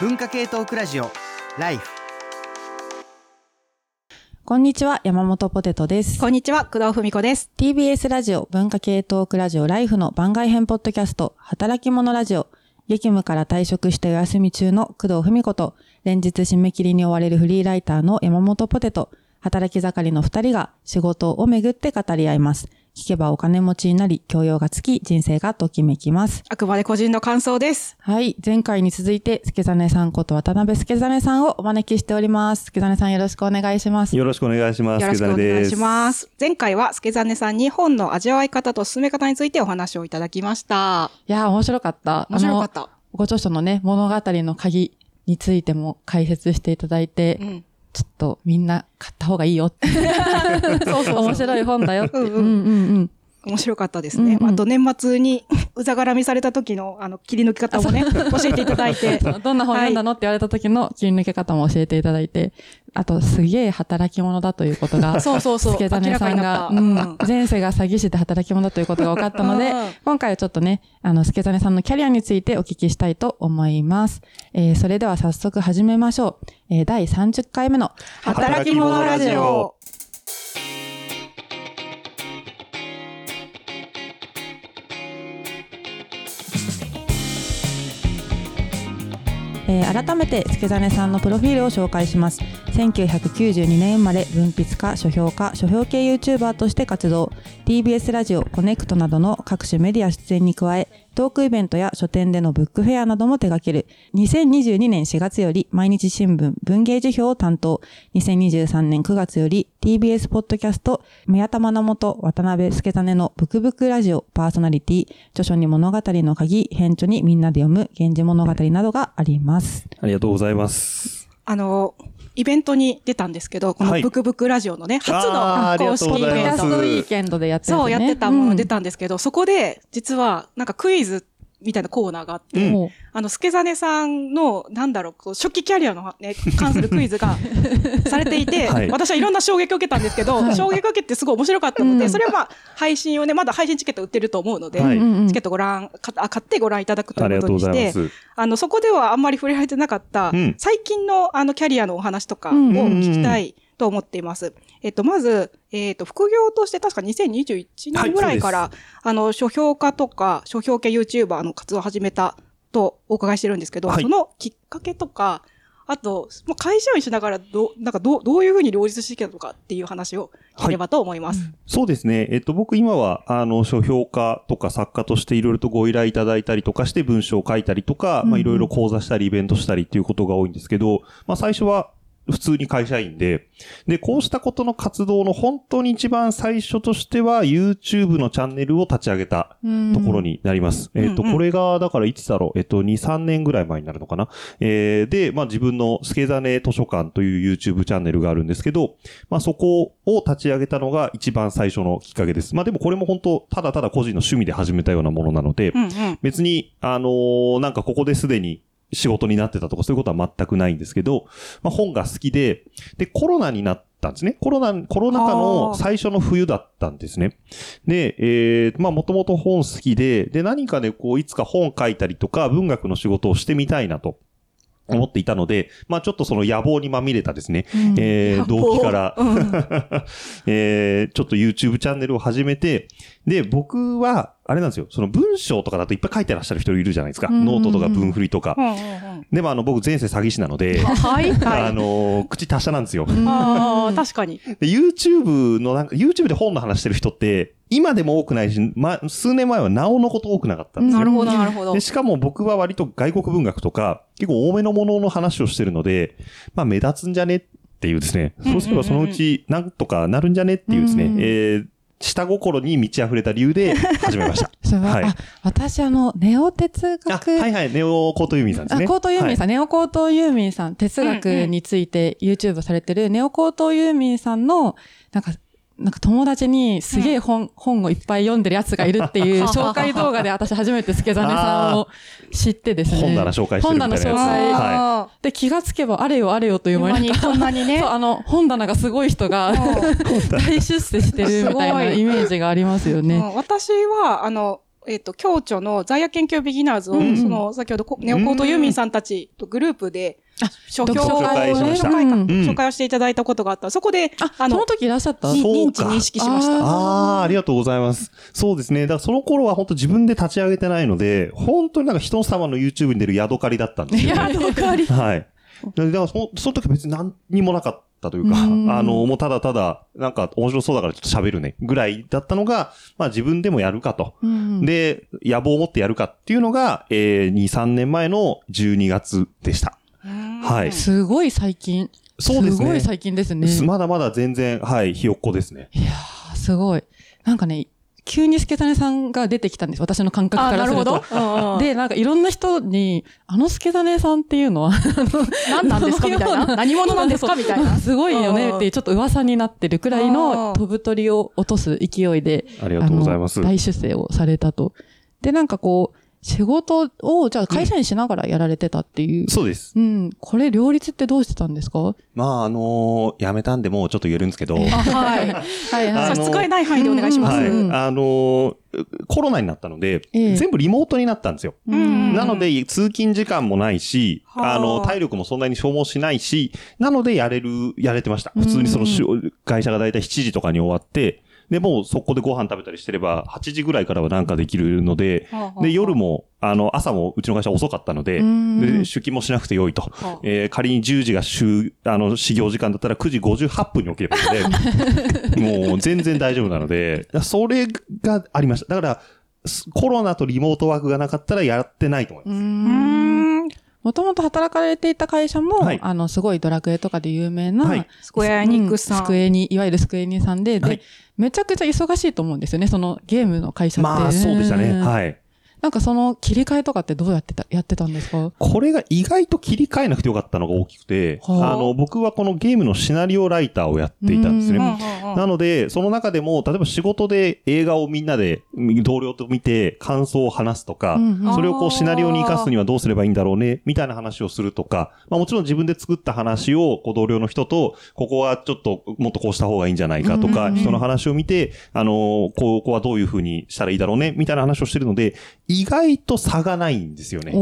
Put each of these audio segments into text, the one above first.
文化系トークラジオライフこんにちは、山本ポテトです。こんにちは、工藤文子です。TBS ラジオ文化系トークラジオライフの番外編ポッドキャスト、働き者ラジオ。激務から退職してお休み中の工藤文子と、連日締め切りに追われるフリーライターの山本ポテト、働き盛りの二人が仕事をめぐって語り合います。聞けばお金持ちになり、教養がつき、人生がときめきます。あくまで個人の感想です。はい。前回に続いて、助真さんこと渡辺助真さんをお招きしております。助真さんよろしくお願いします。よろしくお願いします。よろしくお願いしす。ます。前回は、助真さんに本の味わい方と進め方についてお話をいただきました。いやー、面白かった。面白かった。ご著書のね、物語の鍵についても解説していただいて、うん。ちょっとみんな買った方がいいよって。そうそう面白い本だよって。うんうんうんうん面白かったですね。うんうんあと、年末に、うざがらみされた時の、あの、切り抜き方もね、教えていただいて。どんな本読んだのって言われた時の切り抜け方も教えていただいて、あと、すげえ働き者だということが、そうそうそう。助真さん明らかになが、ったうん、前世が詐欺師で働き者だということが分かったので うん、今回はちょっとね、あの、助真さんのキャリアについてお聞きしたいと思います。えー、それでは早速始めましょう。えー、第30回目の、働き者ラジオ。えー改めて助真さんのプロフィールを紹介します。1992年生まれ文筆家書評家書評系 YouTuber として活動。TBS ラジオコネクトなどの各種メディア出演に加えトークイベントや書店でのブックフェアなども手掛ける。2022年4月より毎日新聞文芸辞表を担当。2023年9月より TBS ポッドキャスト宮田真本渡辺助真のブクブクラジオパーソナリティ。著書に物語の鍵編著にみんなで読む源氏物語などがあります。ありがとうございます。あの、イベントに出たんですけど、このはい。ブクブクラジオのね、初の公式イベント。ポッドキャストウィーケンドでやってるそう、やってたもの出た。たんですけど、そこで、実は、なんかクイズみたいなコーナーがあって、うん。もうあの、助真さんの、なんだろう、こう初期キャリアのね、関するクイズが されていて、はい。私はいろんな衝撃を受けたんですけど、衝撃を受けてすごい面白かったので、うん。それはまあ、配信をね、まだ配信チケット売ってると思うので、はい。うんうん。チケットご覧、かあ買ってご覧いただくということとにして。あの、そこではあんまり触れられてなかった、うん。最近のあの、キャリアのお話とかをうん。聞きたいと思っています。えっと、まず、えっと、副業として確か2021年ぐらいから、はいあの、書評家とか、書評系 YouTuber の活動を始めたとお伺いしてるんですけど、はい。そのきっかけとか、あと、まあ会社員しながらどう、なんかどう、どういうふうに両立してきたのかっていう話を聞ければと思います。そうですね。えっと、僕今は、あの、書評家とか作家としていろいろとご依頼いただいたりとかして文章を書いたりとか、まあいろいろ講座したりイベントしたりっていうことが多いんですけど、まあ最初は普通に会社員で、で、こうしたことの活動の本当に一番最初としては YouTube のチャンネルを立ち上げたところに。になります。んえっ、と、うんうんこれが、だからいつだろう、えっ、と、2、3年ぐらい前になるのかな？えー、で、まあ自分のスケザネ図書館という YouTube チャンネルがあるんですけど、まあそこを立ち上げたのが一番最初のきっかけです。まあでもこれも本当、ただただ個人の趣味で始めたようなものなので、うんうん。別に、あのーなんかここですでに仕事になってたとかそういうことは全くないんですけど、まあ本が好きで、で、コロナになったんですね。コロナ、コロナ禍の最初の冬だったんですね。で、えー、まあもともと本好きで、で、何かね、こう、いつか本書いたりとか、文学の仕事をしてみたいなと。思っていたので、まあちょっとその野望にまみれたですね、えー、野望動機から、うん えー、ちょっと YouTube チャンネルを始めて、で、僕は、あれなんですよ、その文章とかだといっぱい書いてらっしゃる人いるじゃないですか。ノートとか文振りとか。でもあの、僕前世詐欺師なので、はい、はい。あのー口達者なんですよ。ああ、確かに。で、YouTube のなんか、YouTube で本の話してる人って、今でも多くないし、ま、数年前はなおのこと多くなかったんですよ。なるほど、なるほどで、。しかも僕は割と外国文学とか、結構多めのものの話をしてるので、まあ目立つんじゃねっていうですね、そうすればそのうちなんとかなるんじゃねっていうですね、うんえー、下心に満ち溢れた理由で始めました。ははいあ私、あの、ネオ哲あ、学。はいはい、ネオコートユーミンさんですね。あ、コートユーミンさん。ん、ネオコートユーミンさん、哲学について YouTube されてる、ネオコートユーミンさんの、なんか、なんか友達にすげえ本、本をいっぱい読んでるやつがいるっていう 紹介動画で私初めて助真さんを知ってですね。本棚紹介してるみたいなやつ。本棚紹介はで、気がつけばあれよあれよという間にそんなにね そう、。あの、本棚がすごい人が大出世してるみたいなイメージがありますよね。うん私は、あの、えっ、と、共著の在野研究ビギナーズを、うんうんその、先ほどこ、ネオコートユーミンさんたちとグループで、書評会をね紹介をしていただいたことがあった。そこで、あ、その時いらっしゃった？認知認識しました。ああ、ありがとうございます。そうですね。だからその頃は本当自分で立ち上げてないので、本当になんか人様の YouTube に出るヤドカリだったんですよ、ね。ヤドカリはい。だからそその時は別に何にもなかったというか、うんあの、もうただただ、なんか面白そうだからちょっと喋るね、ぐらいだったのが、まあ自分でもやるかと。うんで、野望を持ってやるかっていうのが、えー、2、3年前の12月でした。はいすごい最近。そうですねすごい最近ですね。まだまだ全然、はい、ひよっこですね。いやー、すごい。なんかね、急に助種さんが出てきたんです。私の感覚あ、からするなるほどで、なんかいろんな人に、あの助種さんっていうのは、何なんですかみたいな？何者なんですかみたいな？すごいよねってちょっと噂になってるくらいあのー飛ぶ鳥を落とす勢いで、ありがとうございます。大出世をされたと。で、なんかこう、仕事を、じゃあ会社員しながらやられてたっていう。そうです。うん。これ両立ってどうしてたんですか？まあ、あのー辞めたんでもうちょっと言えるんですけど、はい。はい。はいあの差し支えない範囲でお願いします。うんあのーコロナになったので、ええ全部リモートになったんですよ。うんなので、通勤時間もないし、はああの、体力もそんなに消耗しないし、なのでやれる、やれてました。うん普通にそのし、会社がだいたい7時とかに終わって、で、もうそこでご飯食べたりしてれば、8時ぐらいからはなんかできるので、で、夜も、あの、朝もうちの会社遅かったので、うんで出勤もしなくてよいと。はあえー仮に10時が週、あの、始業時間だったら9時58分に起きればいいので、もう全然大丈夫なので、それがありました。だから、すコロナとリモートワークがなかったらやってないと思います。もともと働かれていた会社も、はいあの、すごいドラクエとかで有名な、はいスクエアエニックスさん。うスクエニ、いわゆるスクエニさんで、で、はいめちゃくちゃ忙しいと思うんですよね、そのゲームの会社って。まあ、そうでしたね。い。はい。なんかその切り替えとかってどうやってた、やってたんですか？これが意外と切り替えなくてよかったのが大きくて、はあ。あの、僕はこのゲームのシナリオライターをやっていたんですうね。うんなので、その中でも、例えば仕事で映画をみんなで、同僚と見て感想を話すとか、うんうん。それをこうシナリオに活かすにはどうすればいいんだろうね、みたいな話をするとか、まあもちろん自分で作った話を、こう同僚の人と、ここはちょっともっとこうした方がいいんじゃないかとか、人の話を見て、あの、ここはどういうふうにしたらいいだろうね、みたいな話をしてるので、意外と差がないんですよね。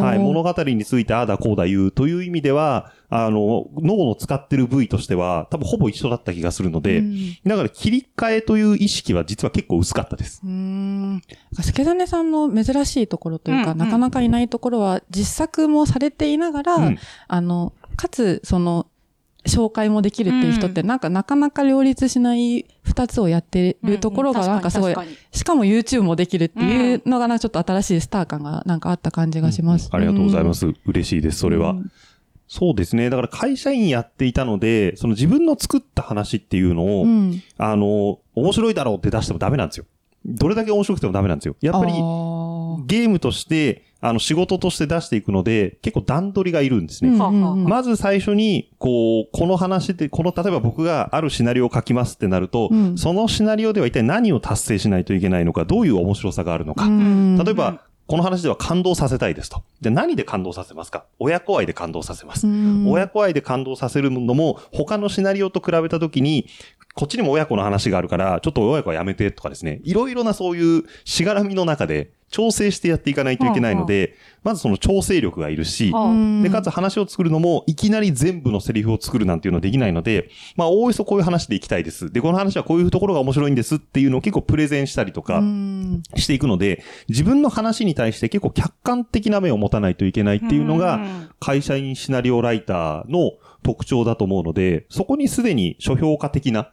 はい、物語についてああだこうだ言うという意味では、あの、脳の使ってる部位としては、多分ほぼ一緒だった気がするので、うんだから切り替えという意識は実は結構薄かったです。うーん。助種さんの珍しいところというか、うんうんなかなかいないところは、実作もされていながら、うんあの、かつ、その、紹介もできるっていう人って、なんかなかなか両立しない二つをやってるところが、なんかすごい、しかも YouTube もできるっていうのが、なんかちょっと新しいスター感がなんかあった感じがします。ありがとうございます。嬉しいです、それは。うんそうですね。だから会社員やっていたので、その自分の作った話っていうのを、うん。あの、面白いだろうって出してもダメなんですよ。どれだけ面白くてもダメなんですよ。やっぱりゲームとして、あの仕事として出していくので、結構段取りがいるんですね。うんうんまず最初に、こう、この話で、この、例えば僕があるシナリオを書きますってなると、うんそのシナリオでは一体何を達成しないといけないのか、どういう面白さがあるのか。うん例えば、この話では感動させたいですと。じゃあ何で感動させますか？親子愛で感動させます。うん親子愛で感動させるのも、他のシナリオと比べたときに、こっちにも親子の話があるから、ちょっと親子はやめてとかですね。いろいろなそういうしがらみの中で調整してやっていかないといけないので、まずその調整力がいるし、で、かつ話を作るのも、いきなり全部のセリフを作るなんていうのはできないので、まあ、おおよそこういう話でいきたいです。で、この話はこういうところが面白いんですっていうのを結構プレゼンしたりとかうん。していくので、自分の話に対して結構客観的な目を持たないといけないっていうのが、ん。会社員シナリオライターの特徴だと思うので、そこにすでに書評家的な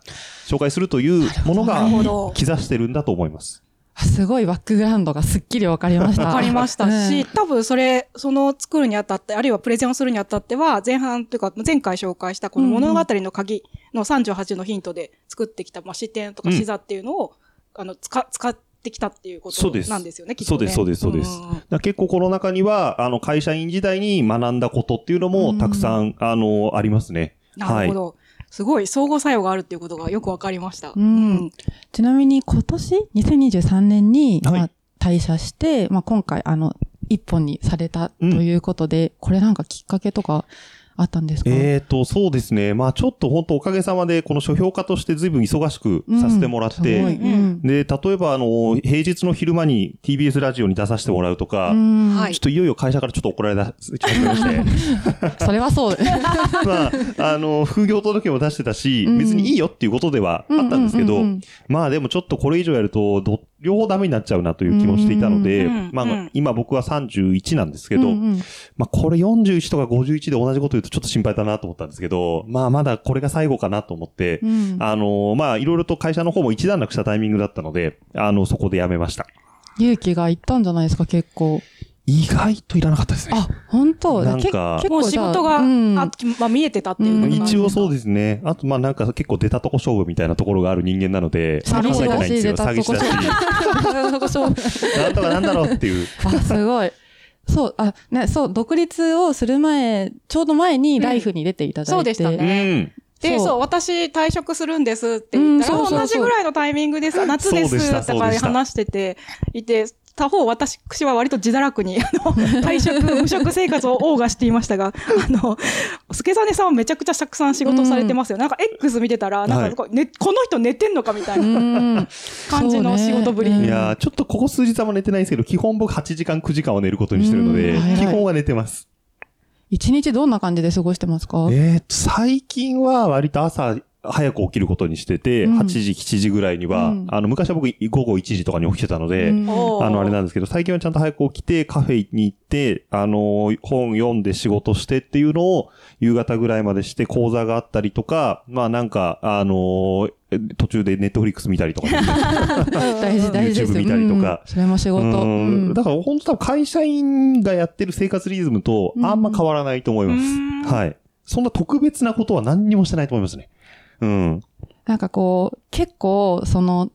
紹介するというものなが兆してるんだと思います。あすごいバックグラウンドがすっきりわかりました。わかりましたし、うん多分それ、その作るにあたって、あるいはプレゼンをするにあたっては、前半というか、前回紹介したこの物語の鍵の38のヒントで作ってきた、まあ、視点とかうん視座っていうのを、あの、使、使ってきたっていうことなんですよね、きっとね。そうですそうですそうですんん結構この中には、あの、会社員時代に学んだことっていうのもたくさん、あの、ありますね。なるほど。すごい相互作用があるっていうことがよくわかりました。うん。ちなみに今年、2023年に、はい。まあ、退社して、まあ、今回、あの、一本にされたということで、これなんかきっかけとかあったんですか？えーと、そうですね。まあちょっと本当おかげさまで、この書評家として随分忙しくさせてもらって、うん。すごいうん。で、例えばあの、平日の昼間に TBS ラジオに出させてもらうとか、ちょっといよいよ会社からちょっと怒られだしまして、それはそう。まあ、あの、副業届も出してたし、うん別にいいよっていうことではあったんですけどうんうんうんうん、まあでもちょっとこれ以上やると、ど、両方ダメになっちゃうなという気もしていたのでまあうん今僕は31なんですけど、うんうんまあこれ41とか51で同じこと言うとちょっと心配だなと思ったんですけど、まあまだこれが最後かなと思って、うんあの、まあいろいろと会社の方も一段落したタイミングだったので、あの、そこで辞めました。勇気がいったんじゃないですか、結構。意外といらなかったですね。あ、本当？なんかけ結もう仕事が、うんあまあ、見えてたっていう一応そうですね。あと、まあなんか結構出たとこ勝負みたいなところがある人間なので、詐欺師だし、いんですよ。出た詐欺師だし、し。なんとかなんだろうっていう。あ、すごい。そう、あ、ね、そう、独立をする前、ちょうど前にライフに出ていただいて。そうでしたうねん。で、そう私退職するんですって言ったら、同じぐらいのタイミングです、夏ですとか話してていて、他方、私は割と自堕落に、あの、退職、無職生活を謳歌していましたが、あの、助真さんはめちゃくちゃたくさん仕事されてますよ。なんか X 見てたら、なんかこう、ね、この人寝てんのかみたいうなん。感じの仕事ぶり。ねいやーちょっとここ数日はもう寝てないんですけど、基本僕8時間9時間は寝ることにしてるのでうん、基本は寝てます。一日どんな感じで過ごしてますか？えーと、最近は割と朝、早く起きることにしてて、うん。8時、7時ぐらいには、うん。あの、昔は僕午後1時とかに起きてたので、あの、あれなんですけど、最近はちゃんと早く起きて、カフェに行って、あの、本読んで仕事してっていうのを、夕方ぐらいまでして講座があったりとか、まあなんか、あの、え途中でネットフリックス見たりとか 大事、大事です。YouTube 見たりとか。うん。それも仕事。だから本当多分会社員がやってる生活リズムとあんま変わらないと思います。うん。はい。そんな特別なことは何にもしてないと思いますね。うん。なんかこう、結構、その、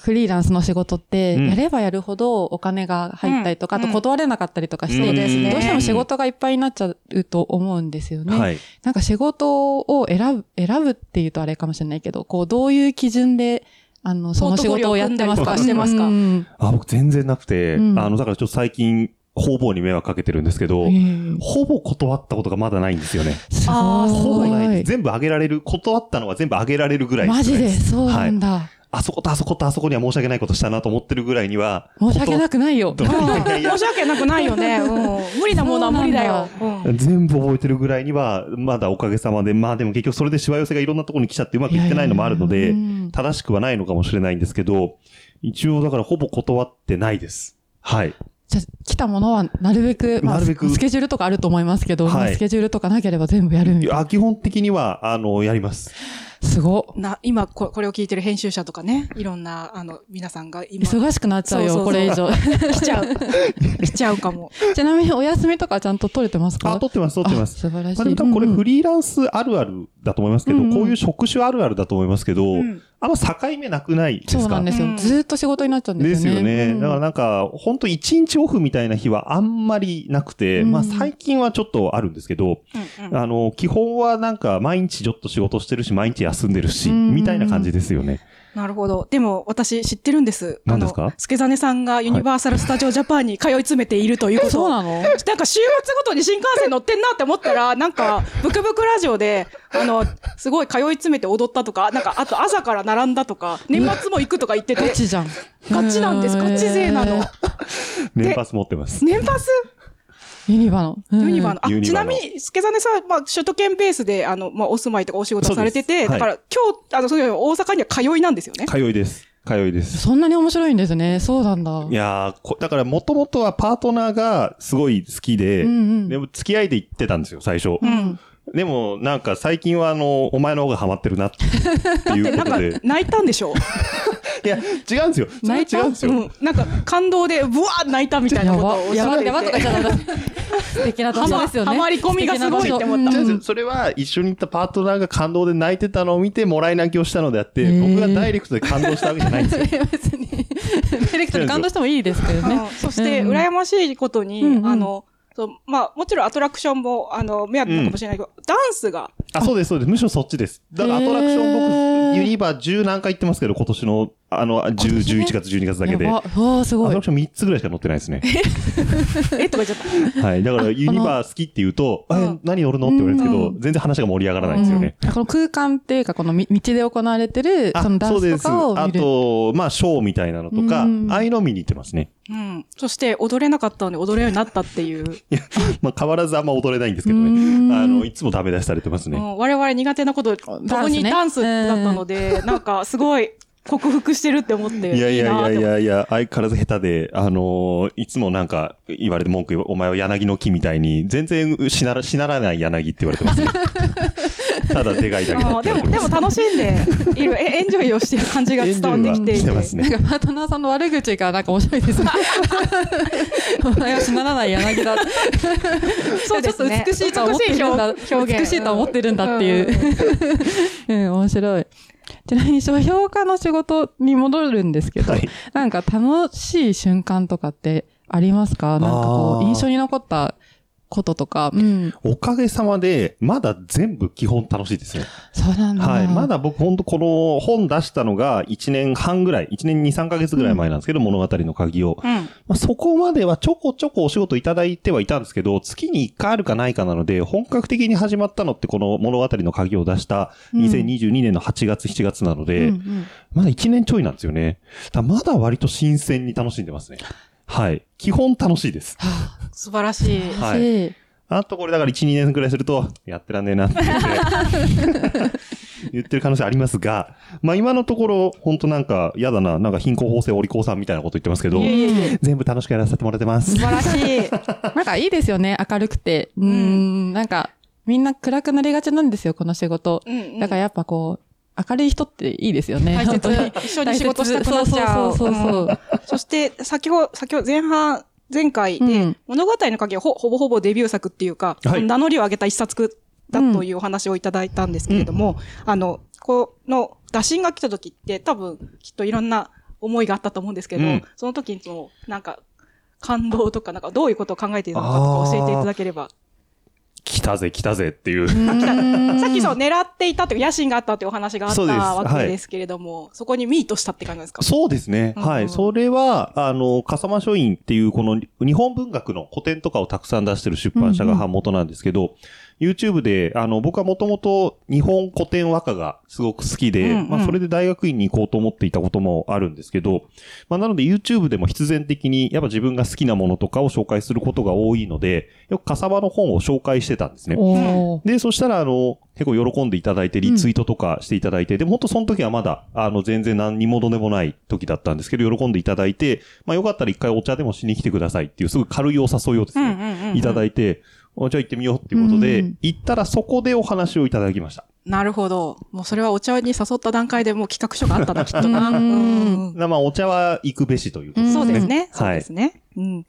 フリーランスの仕事って、うん。やればやるほどお金が入ったりとか、うん。あと断れなかったりとかして、そうですねどうしても仕事がいっぱいになっちゃうと思うんですよね。はい。なんか仕事を選ぶ、選ぶっていうとあれかもしれないけど、こう、どういう基準で、あの、その仕事をやってますかしてますか？うん。あ、僕全然なくて、うん。あの、だからちょっと最近、方々に迷惑かけてるんですけど、うんほぼ断ったことがまだないんですよね。すあーほぼごい。ないです。全部あげられる、断ったのは全部あげられるぐらいマジで、そうなんはい。だ。あそことあそことあそこには申し訳ないことしたなと思ってるぐらいには、申し訳なくないよ。申し訳なくないよね。うん。無理なものは無理だよ。うん。全部覚えてるぐらいには、まだおかげさまで、まあでも結局それでしわ寄せがいろんなところに来ちゃってうまくいってないのもあるので正しくはないのかもしれないんですけど、一応だからほぼ断ってないです。はい。じゃあ来たものはなるべく、まあ、なるべくスケジュールとかあると思いますけど、はいまあスケジュールとかなければ全部やるみたいな。あ基本的には、あの、やります。すごっ。な、今こ、これを聞いてる編集者とかね、いろんな、あの、皆さんが今、忙しくなっちゃうよ、そうそうそうこれ以上。来ちゃう。来ちゃうかも。ちなみにお休みとかちゃんと取れてますか？あ、撮ってます、撮ってます。あ素晴らしい。まあこれフリーランスあるあるだと思いますけど、うんうんこういう職種あるあるだと思いますけど、うんあんま境目なくないですか？そうなんですよ。うんずーっと仕事になっちゃうんでですすよね。よね。うんだからなんか、本当一日オフみたいな日はあんまりなくて、うんまあ最近はちょっとあるんですけど、うんうんあの、基本はなんか毎日ちょっと仕事してるし、毎日休んでるし、うんみたいな感じですよね。なるほど。でも、私知ってるんです。何ですか？助真さんがユニバーサル・スタジオ・ジャパンに通い詰めているということを。そうなの？なんか週末ごとに新幹線乗ってんなって思ったら、なんか、ブクブクラジオで、あの、すごい通い詰めて踊ったとか、なんか、あと朝から並んだとか、年末も行くとか言っててガ、チじゃん。ガチなんです。ガチ勢なの。年パス持ってます。年パス？ユニバの。うんユニバの。あ、ちなみに、助真さん、まあ、首都圏ベースで、あの、まあ、お住まいとかお仕事されてて、だから、今日、あの、そういう大阪には通いなんですよね？通いです。通いです。そんなに面白いんですね。そうなんだ。いやだからもともとはパートナーがすごい好きで、うんうんでも付き合いで行ってたんですよ、最初。うん。でも、なんか最近はあの、お前の方がハマってるなっていで、なんかうことで。泣いたんでしょ？いや、違うんですよ。泣いた？違うんですよ。うん。なんか、感動で、ブワー泣いたみたいなことをおっしゃってて。やばとか言っちゃダメだ。素敵な場所ですよね。はまはまり込みがすごいって思ったうんそれは一緒に行ったパートナーが感動で泣いてたのを見てもらい泣きをしたのであって、僕がダイレクトで感動したわけじゃないんですよ。別に、ディレクトに感動してもいいですけどねうん。そして、うん羨ましいことに、うんうんあの、そうまあ、もちろんアトラクションも、あの、目当てかもしれないけど、ダンスが、あ、そうです、そうです。むしろそっちです。だからアトラクション僕、ユニバー10何回行ってますけど、今年のあの、10、11月、12月だけで。やばわあ、すごいアトラク。ション3つぐらいしか乗ってないですね。えとか言っちゃった。はい。だから、ユニバー好きって言うと、うんえ、何乗るの？って言われるんですけど、全然話が盛り上がらないんですよね。うんこの空間っていうか、このみ道で行われてる、あそのダンスとかをあ見る。と、まあ、ショーみたいなのとか、うんああいうのを見に行ってますね。うん。そして踊れなかったので踊れるようになったっていう。まあ、変わらずあんま踊れないんですけどね。うんあの、いつもダメ出しされてますね。うん我々苦手なこと、共にダンスだったので、なんかすごい克服してるって思って。いやいやいやいやいや、相変わらず下手で、あのーいつもなんか言われて文句言う、お前は柳の木みたいに、全然しなら、しならない柳って言われてますね。ただでかいだけでも。でも楽しんでいる、えエンジョイをしてる感じが伝わってきていて。してますね。なんかパートナーさんの悪口がなんか面白いですね。お前は死ならない柳だ。そうですねちょっと美しいと思ってるんだ。美しい表現美しいと思ってるんだっていう。うん、面白い。ちなみに書評家の仕事に戻るんですけど、はい。なんか楽しい瞬間とかってありますか？なんかこう、印象に残ったこととか。うん。おかげさまで、まだ全部基本楽しいですね。そうなんだ。はい。まだ僕本当この本出したのが1年半ぐらい、1年2、3ヶ月ぐらい前なんですけど、物語の鍵を。うん。まあ、そこまではちょこちょこお仕事いただいてはいたんですけど、月に1回あるかないかなので、本格的に始まったのってこの物語の鍵を出した2022年の8月、7月なので、うんうんまだ1年ちょいなんですよね。だまだ割と新鮮に楽しんでますね。はい。基本楽しいです。素晴らしい。はいい。あとこれだから1、2年ぐらいすると、やってらんねえなって言って、言ってる可能性ありますが、まあ今のところ、本当なんか嫌だな、なんか貧困法制お利口さんみたいなこと言ってますけど全部楽しくやらせてもらってます素。晴らしい。なんかいいですよね、明るくて。うーん、なんか、みんな暗くなりがちなんですよ、この仕事。うんうんだからやっぱこう、明るい人っていいですよね。大切。一緒に仕事したくなっちゃう。そうそうそうそう。うん。そして、先ほど、先ほど前半、前回で、うん。物語の鍵はほほぼほぼデビュー作っていうか、はい。名乗りを上げた一冊だというお話をいただいたんですけれども、あの、この打診が来た時って多分きっといろんな思いがあったと思うんですけど、うん。その時にその、なんか、感動とか、なんかどういうことを考えているのかとか教えていただければ。来たぜ来たぜっていう。さっきそう狙っていたという野心があったっていうお話があったわはいけですけれども、そこにミートしたって感じですか？そうですね。うんはい。それは、あの、笠間書院っていうこの日本文学の古典とかをたくさん出してる出版社が版元なんですけど、YouTube で、あの、僕はもともと日本古典和歌がすごく好きで、うんうん。まあ、それで大学院に行こうと思っていたこともあるんですけど、まあ、なので YouTube でも必然的に、やっぱ自分が好きなものとかを紹介することが多いので、よく笠間の本を紹介してたんですね。で、そしたら、あの、結構喜んでいただいて、リツイートとかしていただいて、でも本当その時はまだ、あの、全然何にもどでもない時だったんですけど、喜んでいただいて、まあよかったら一回お茶でもしに来てくださいっていう、すごい軽いお誘いをですうんうんね、うんうん。いただいて、おじゃあ行ってみようっていうことで、うん行ったらそこでお話をいただきました。なるほど。もうそれはお茶に誘った段階でもう企画書があったな、きっとな。うんうんなまあお茶は行くべしということですね。そうですね。そうはいですね。うん。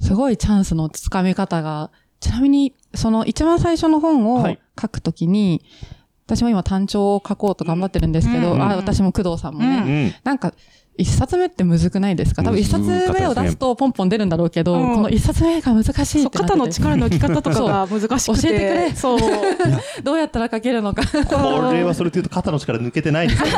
すごいチャンスのつかみ方が、ちなみに、その一番最初の本をはい書くときに、私も今単調を書こうと頑張ってるんですけど、うんあ、私も工藤さんもね、うんうん。なんか、一冊目ってむずくないですか？多分一冊目を出すとポンポン出るんだろうけど、うんこの一冊目が難しいって肩の力の置き方とかが難しくて。教えてくれそう。どうやったら書けるのか。これはそれというと肩の力抜けてないですよね。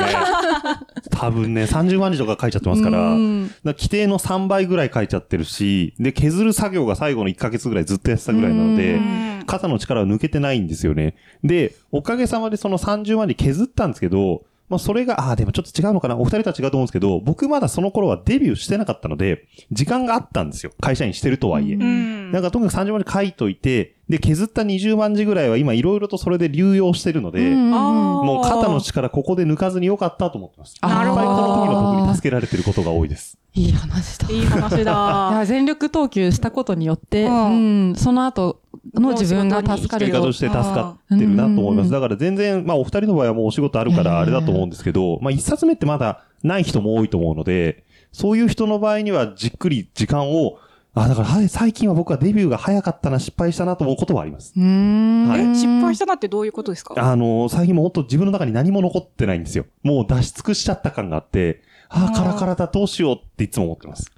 多分ね、30万字とか書いちゃってますから、規定の3倍ぐらい書いちゃってるし、で、削る作業が最後の1ヶ月ぐらいずっとやってたぐらいなのでう、肩の力は抜けてないんですよね。で、おかげさまでその30万字削ったんですけど、まあそれが、ああ、でもちょっと違うのかなお二人とは違うと思うんですけど、僕まだその頃はデビューしてなかったので、時間があったんですよ。会社員してるとはいえ。うんうん。なんかとにかく30万字書いといて、で、削った20万字ぐらいは今いろいろとそれで流用してるので、うんもう肩の力ここで抜かずによかったと思ってます。あーいっぱいこの時の僕に助けられてることが多いです。いい話だ。いい話いだ。や全力投球したことによって、ううんん、その後の自分が助かるよ結果と。して助かってるなと思います。だから全然、まあお二人の場合はもうお仕事あるからあれだと思うんですけど、まあ一冊目ってまだない人も多いと思うので、そういう人の場合にはじっくり時間を、あ、だからはい最近は僕はデビューが早かったな、失敗したなと思うことはあります。うーんはいえ、失敗したなってどういうことですか？あの、最近も本当自分の中に何も残ってないんですよ。もう出し尽くしちゃった感があって、ああ、カラカラだ、どうしようっていつも思ってます。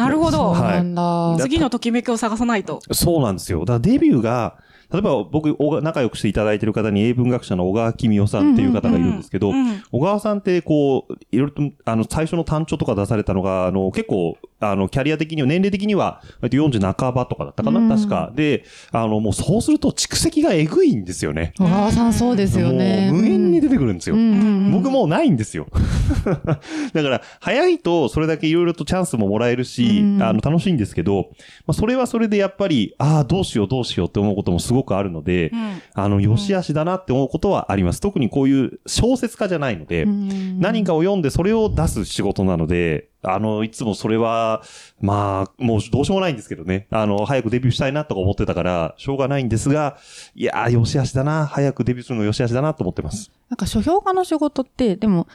なるほど。そうなんだ。次のときめきを探さないと。そうなんですよ。だからデビューが、例えば僕、おが仲良くしていただいている方に英文学者の小川公夫さんっていう方がいるんですけど、うん小川さんってこう、いろいろと、あの、最初の単調とか出されたのが、あの、結構、あの、キャリア的には、年齢的には、割と40半ばとかだったかな、うん確か。で、あの、もうそうすると蓄積がえぐいんですよね。小川さんそうですよね。もう無限に出てくるんですよ。僕もうないんですよ。だから、早いとそれだけいろいろとチャンスももらえるし、うんあの、楽しいんですけど、まあ、それはそれでやっぱり、ああ、どうしようどうしようって思うこともすごくあるので、うんあの、良し悪しだなって思うことはあります。特にこういう小説家じゃないので、うん何かを読んでそれを出す仕事なので、あの、いつもそれは、まあ、もうどうしようもないんですけどね。あの、早くデビューしたいなとか思ってたから、しょうがないんですが、いやー、良し悪しだな。早くデビューするの良し悪しだなと思ってます。なんか書評家の仕事って、でも、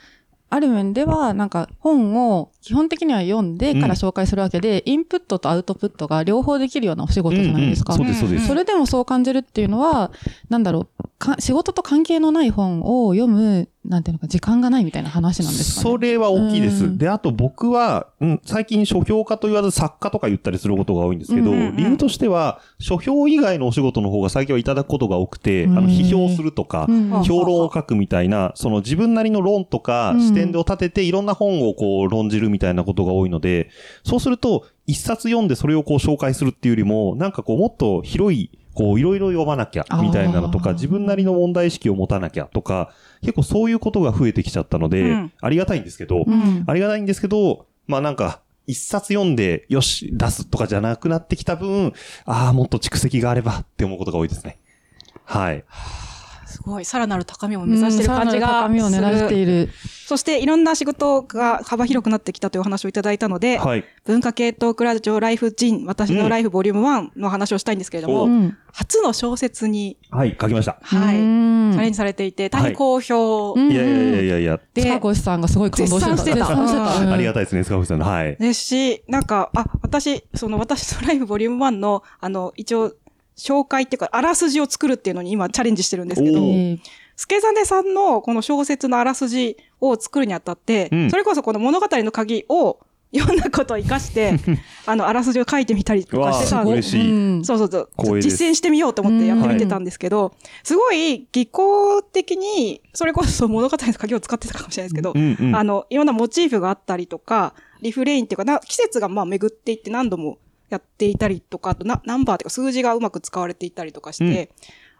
ある面では、なんか本を基本的には読んでから紹介するわけで、インプットとアウトプットが両方できるようなお仕事じゃないですか。うんうんそうです、そうです。それでもそう感じるっていうのは、なんだろう、か仕事と関係のない本を読む、なんていうのか、時間がないみたいな話なんですかね。それは大きいでうん。す。で、あと僕は、うん、最近書評家と言わず作家とか言ったりすることが多いんですけど、うんうんうん。理由としては、書評以外のお仕事の方が最近はいただくことが多くて、あの、うん批評するとか、評論を書くみたいな、その自分なりの論とかうん。視点を立てていろんな本をこう論じるみたいなことが多いので、そうすると一冊読んでそれをこう紹介するっていうよりも、なんかこうもっと広い、こういろいろ読まなきゃみたいなのとか、自分なりの問題意識を持たなきゃとか、結構そういうことが増えてきちゃったので、うんありがたいんですけど、うんありがたいんですけど、まあなんか、一冊読んで、よし、出すとかじゃなくなってきた分、ああ、もっと蓄積があればって思うことが多いですね。はい。すごい、さらなる高みを目指してる感じがうんさらなる高みを狙って。いる。そして、いろんな仕事が幅広くなってきたというお話をいただいたので、はい。文化系トークラジオライフジン、私のライフボリューム1の話をしたいんですけれども、おうん初の小説に、はい、書きました。はい、チうんャレンジされていて、大変好評うんいやいやいやいやいや、で、塚越さんがすごい感動してた。絶賛してたありがたいですね、塚口さんの。はい。ですし、なんか、あ、私、その私のライフボリューム1の、あの、一応、紹介っていうか、あらすじを作るっていうのに今チャレンジしてるんですけど助真さんのこの小説のあらすじを作るにあたって、うん。それこそこの物語の鍵を読んだことを活かして、あの、あらすじを書いてみたりとかしてたんでそうそうそう。実践してみようと思ってやってみてたんですけど、すごい技巧的に、それこそ物語の鍵を使ってたかもしれないですけど、うんうん。あの、いろんなモチーフがあったりとか、リフレインっていうかな、季節がまあ巡っていって何度もやっていたりとか、あとなナンバーっていうか数字がうまく使われていたりとかして、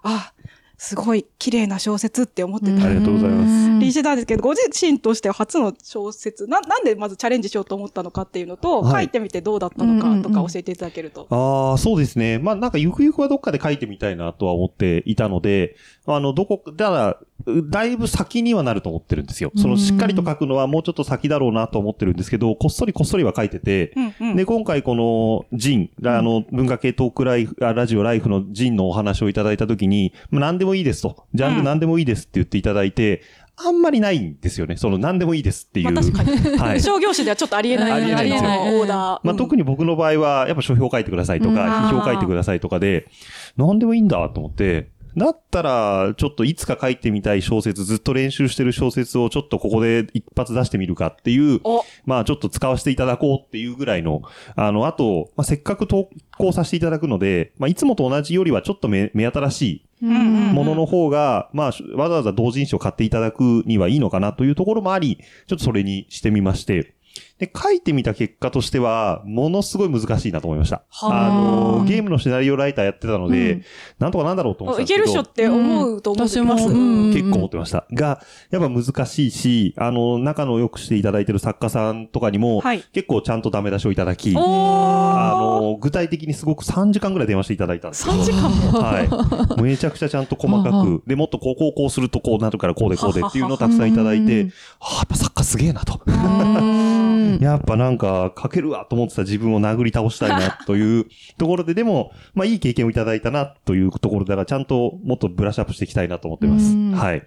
あ、すごい綺麗な小説って思ってた。ありがとうございます。りしてたんですけど、ご自身としては初の小説、な、なんでまずチャレンジしようと思ったのかっていうのと、はい。書いてみてどうだったのかとか教えていただけると。ああ、そうですね。まあなんかゆくゆくはどっかで書いてみたいなとは思っていたので、あの、どこ、だから、うだいぶ先にはなると思ってるんですよ。そのしっかりと書くのはもうちょっと先だろうなと思ってるんですけど、こっそりこっそりは書いてて、うんうん。で、今回このジン、あの、文化系トークライフ、あラジオライフのジンのお話をいただいたときに、まあ何でもいいですと。ジャンル何でもいいですって言っていただいて、あんまりないんですよね。その何でもいいですっていう。まあ確かに。はい。商業種ではちょっとありえない。ありえないオーダー。まあ、特に僕の場合は、やっぱ書評書いてくださいとうんか、批評書いてくださいとかで、なんでもいいんだと思って、だったら、ちょっといつか書いてみたい小説、ずっと練習してる小説をちょっとここで一発出してみるかっていう、お、まあちょっと使わせていただこうっていうぐらいの、あの、あと、まあせっかく投稿させていただくので、まあいつもと同じよりはちょっと目目新しいものの方が、まあわざわざ同人誌を買っていただくにはいいのかなというところもあり、ちょっとそれにしてみまして、で、書いてみた結果としては、ものすごい難しいなと思いました。はあの、あゲームのシナリオライターやってたので、うんなんとかなんだろうと思ってたんいけですけど。るっしょって思うと思ってます？うん結構思ってました。が、やっぱ難しいし、あの、仲の良くしていただいてる作家さんとかにも、はい結構ちゃんとダメ出しをいただき、おーあの、具体的にすごく3時間ぐらい電話していただいたんですよ。3時間も。はい。めちゃくちゃちゃんと細かく、で、もっとこう、こう、こうするとこうなるからこうでこうでっていうのをたくさんいただいうんて、ああ、やっぱ作家すげえなと。うんやっぱなんか、書けるわと思ってた自分を殴り倒したいなというところで、でも、まあいい経験をいただいたなというところだから、ちゃんともっとブラッシュアップしていきたいなと思ってますうん。はい。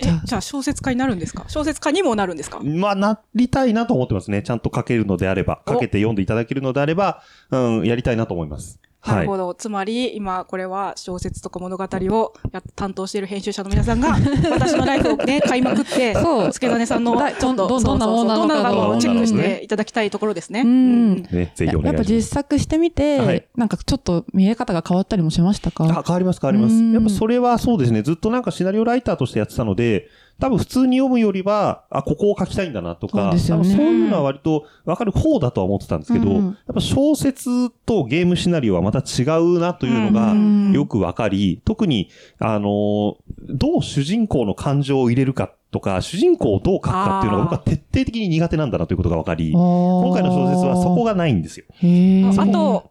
え、じゃあ小説家になるんですか小説家にもなるんですか？まあ、なりたいなと思ってますね。ちゃんと書けるのであれば、お書けて読んでいただけるのであれば、うん、やりたいなと思います。はいなるほど。つまり、今、これは小説とか物語をや担当している編集者の皆さんが、私のライフをね、買いまくって、そう助種さんのだ、ちょっと、どどんなものなのかどうをチェックしていただきたいところですね。うんね、ぜひおやっぱ願いします。実作してみて、はいなんかちょっと見え方が変わったりもしましたか？あ、変わります変わります。うんやっぱそれはそうですね。ずっとなんかシナリオライターとしてやってたので、多分普通に読むよりは、あ、ここを書きたいんだなとそうか、そういうのは割と分かる方だとは思ってたんですけど、うん。やっぱ小説とゲームシナリオはまた違うなというのがうん。よく分かり、特に、あのーどう主人公の感情を入れるかとか、主人公をどう書くかっていうのが僕は徹底的に苦手なんだなということが分かり、今今回の小説はそこがないんですよ。あと、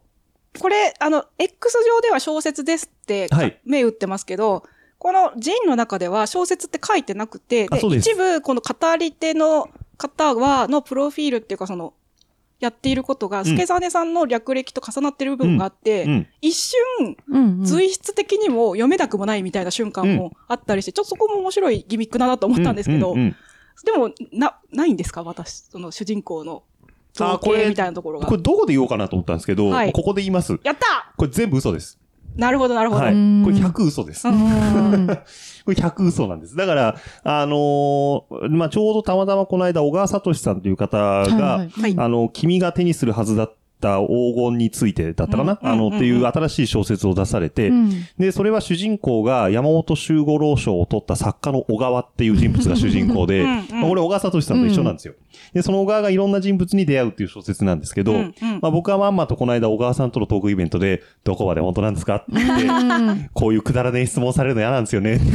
これ、あの、X 上では小説ですって、はい。目打ってますけど、このジンの中では小説って書いてなくて、一部、この語り手の方は、のプロフィールっていうか、その、やっていることが、ん助真さんの略歴と重なってる部分があって、うん。一瞬、随筆的にも読めなくもないみたいな瞬間もあったりして、ちょっとそこも面白いギミックだなと思ったんですけど、でも、な、ないんですか？私、その主人公の造あこれ形みたいなところがこ。れどこで言おうかなと思ったんですけど、はいここで言います。やったこれ全部嘘です。なるほど、なるほど。はい。うんこれ100嘘です。う こうんれ100嘘なんです。だから、あのーまあ、ちょうどたまたまこの間、小川聡さんという方が、はいはいはいあの、君が手にするはずだった黄金についてだったかな、あの、うんうんうん。っていう新しい小説を出されて、うん。で、それは主人公が山本周五郎賞を取った作家の小川っていう人物が主人公で、まあこれ小川聡さんと一緒なんですよ。で、その小川がいろんな人物に出会うっていう小説なんですけど、まあ僕はまんまとこの間小川さんとのトークイベントで、どこまで本当なんですか？って言って、こういうくだらねえ質問されるの嫌なんですよね。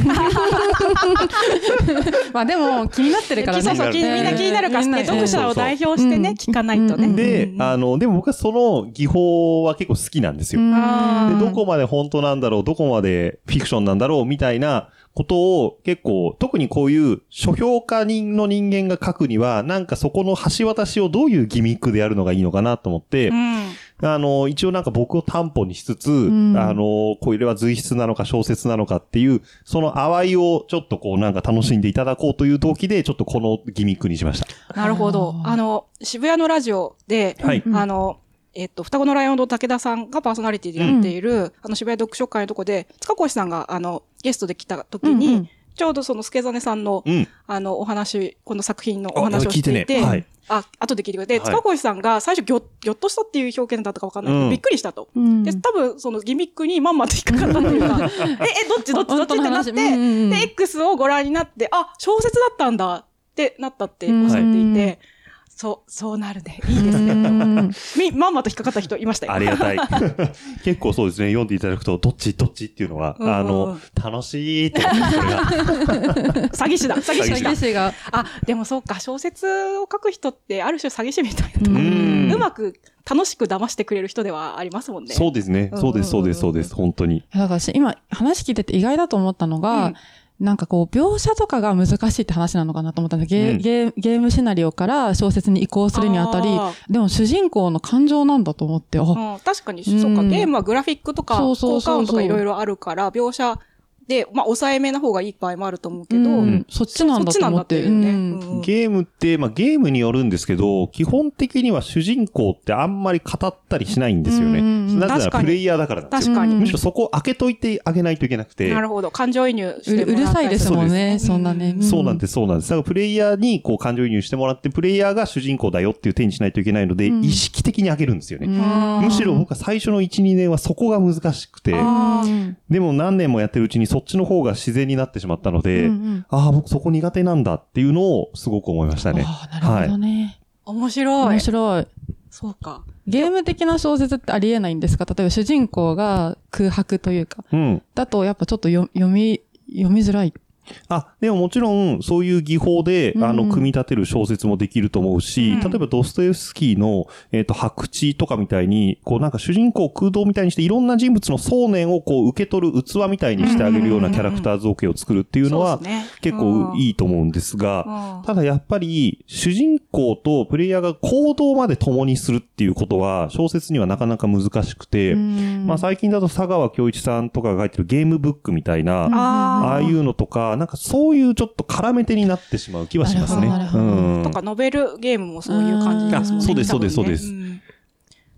まあでも気になってるからね。そうそう、気になるみんな気になるから、みん。な読者を代表してね、うん。聞かないとね。うんでう、ん。あの、でも僕はその技法は結構好きなんですよ。で、どこまで本当なんだろう、どこまでフィクションなんだろう、みたいなことを結構、特にこういう書評家人の人間が書くには、なんかそこの橋渡しをどういうギミックでやるのがいいのかなと思って、うんあの、一応なんか僕を担保にしつつ、んあの、これは随筆なのか小説なのかっていう、その淡いをちょっとこうなんか楽しんでいただこうという動機で、ちょっとこのギミックにしました。なるほど。あの、渋谷のラジオで、はい。うんあの、えっと、双子のライオンと武田さんがパーソナリティでやっている、あの、渋谷読書会のとこで、塚越さんが、あの、ゲストで来た時に、うんうん。ちょうどその助真さんの、うん。あの、お話、この作品のお話をあ聞いしてていて、ね。はい。あ、後で聞いてくれて、はい。塚越さんが最初ぎょ、ぎょっとしたっていう表現だったかわかんない。けど、うん。びっくりしたと。うん。で、多分、そのギミックにまんまと引っかかったっていうか、え、え、どっちどっちどっちってなって、で、X をご覧になって、あ、小説だったんだってなったっておっしゃっていて、そう、そうなるね。いいですね。うんみ、まんまと引っかかった人いましたよ。ありがたい。結構そうですね、読んでいただくと、どっちどっちっていうのは、うんうんうんあの、楽しいってそれが。詐欺師だ、詐欺師だ詐欺。師が。あ、でもそうか、小説を書く人って、ある種詐欺師みたいなうまく楽しく騙してくれる人ではありますもんね。そうですね。そうです、そうです、そうです。本当に。だからし今話聞いてて意外だと思ったのが、うんなんかこう描写とかが難しいって話なのかなと思ったんですゲー,、うん。ゲーゲームシナリオから小説に移行するにあたりあでも主人公の感情なんだと思ってあ、うん、確かに、うんそうか、ゲー。ムはグラフィックとか、効果音とかいろいろあるから、描写で、まあ、抑えめな方がいい場合もあると思うけど、うんそっちなんだと思ってそっちなんだっていうね。ゲームって、まあゲームによるんですけど、基本的には主人公ってあんまり語ったりしないんですよね。うんなぜならにプレイヤーだからなんですよ。確かに。うんむしろそこを開けといてあげないといけなくて。なるほど。感情移入しうるうるてもらったりさいですもんねそんなね、そうなんです、そうなんです。だからプレイヤーにこう感情移入してもらって、プレイヤーが主人公だよっていう手にしないといけないので、うん意識的に開けるんですよね。むしろ僕は最初の1、2年はそこが難しくて、でも何年もやってるうちにそっちの方が自然になってしまったので、うんうんああ、僕そこ苦手なんだっていうのをすごく思いましたね。ああなるほどね、面白い。面白いそうか。ゲーム的な小説ってありえないんですか？例えば主人公が空白というかうん。だとやっぱちょっと読読み読みづらいあ、でももちろん、そういう技法で、うん。あの、組み立てる小説もできると思うし、うん。例えばドストエフスキーの、えっ、と、白地とかみたいに、こうなんか主人公を空洞みたいにして、いろんな人物の想念をこう受け取る器みたいにしてあげるようなキャラクター造形を作るっていうのは、結構いいと思うんですが、うん。ただやっぱり、主人公とプレイヤーが行動まで共にするっていうことは、小説にはなかなか難しくて、まあ最近だと佐川京一さんとかが書いてるゲームブックみたいな、あああいうのとか、なんかそういうちょっと絡め手になってしまう気はしますね。なるほどなるほど。うん。とか、ノベルゲームもそういう感じですもんね。あそうですそうですそうです。ん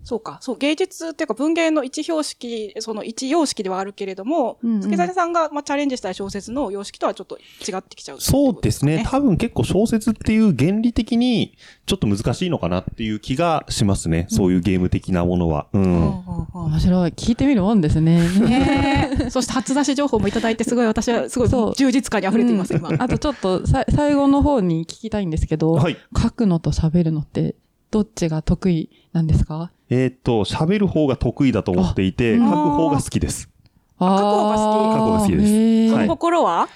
そうか。そう、芸術っていうか文芸の一標識、その一様式ではあるけれども、うんうん助真さんが、まあ、チャレンジしたい小説の様式とはちょっと違ってきちゃう、そうですね。多分結構小説っていう原理的にちょっと難しいのかなっていう気がしますね。そういうゲーム的なものは。うん。面白い。聞いてみるもんですね。ね えそして初出し情報もいただいて、すごい私はすごいそう充実感に溢れています、うん今。あとちょっとさ最後の方に聞きたいんですけど、はい。書くのと喋るのってどっちが得意なんですか？えーっと、喋る方が得意だと思っていて、あ書く方が好きです。書く方が好き書く方が好きです。そのはい。心は、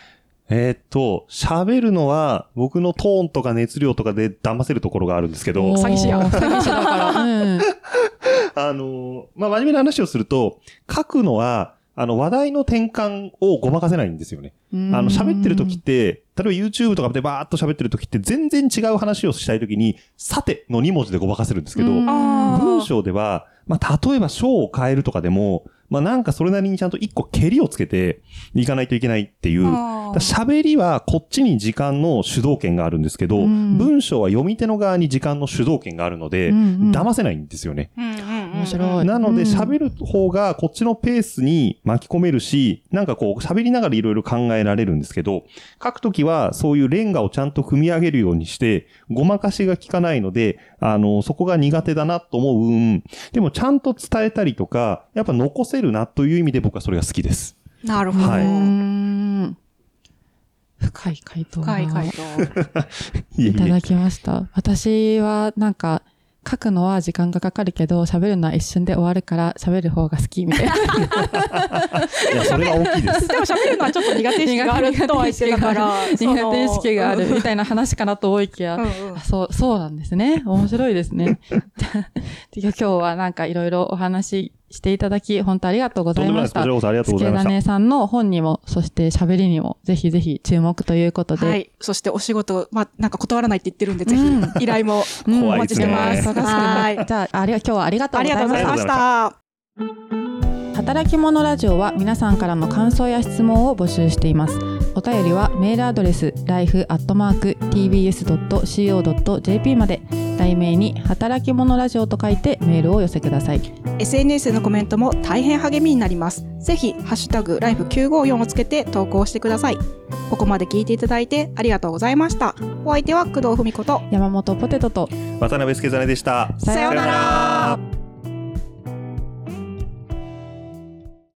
えーっと、喋るのは僕のトーンとか熱量とかで騙せるところがあるんですけど詐欺師や。詐欺師だから。うん。あのーまあ、真面目な話をすると、書くのは、あの、話題の転換をごまかせないんですよね。あの、喋ってる時って、例えば YouTube とかでバーっと喋ってる時って全然違う話をしたい時に、さての2文字でごまかせるんですけど、文章では、まあ、例えば章を変えるとかでも、まあ、なんかそれなりにちゃんと一個蹴りをつけていかないといけないっていう、喋りはこっちに時間の主導権があるんですけど、うん。文章は読み手の側に時間の主導権があるので、うんうん。騙せないんですよね。面白い。なのでうん。喋る方がこっちのペースに巻き込めるし、なんかこう喋りながらいろいろ考えられるんですけど、書くときはそういうレンガをちゃんと組み上げるようにして、ごまかしが効かないので、あの、そこが苦手だなと思う運。でもちゃんと伝えたりとか、やっぱ残せるなという意味で僕はそれが好きです。なるほど。はい深い回答深い回い答。い。ただきました。私はなんか、書くのは時間がかかるけど、喋るのは一瞬で終わるから、喋る方が好きみたいな。いや、それは大きいです。でも喋るのはちょっと苦手意識があるとは言ってたから。苦手意識があるみたいな話かなと思いきや、うんうんあそう、そうなんですね。面白いですね。じゃあ今日はなんかいろいろお話ししていただき、本当ありがとうごとんでもないです。こざいましたちら。こそありがとうござい助ました。種さんの本にも、そして喋りにも、ぜひぜひ注目ということで。はい。そしてお仕事、まあ、なんか断らないって言ってるんで、ぜうんひ依頼もお待ちしてます。忙しくなはい。じゃあ、ありが、今日はありがとうありございましがとうございたま。した。働き者ラジオは皆さんからの感想や質問を募集しています。お便りはメールアドレス life.tbs.co.jp まで題名に働き者ラジオと書いてメールを寄せください。SNS のコメントも大変励みになります。ぜひ、ハッシュタグ、ライフ954をつけて投稿してください。ここまで聞いていただいてありがとうございました。お相手は工藤文子と、山本ポテトと渡辺助真でした。さようなら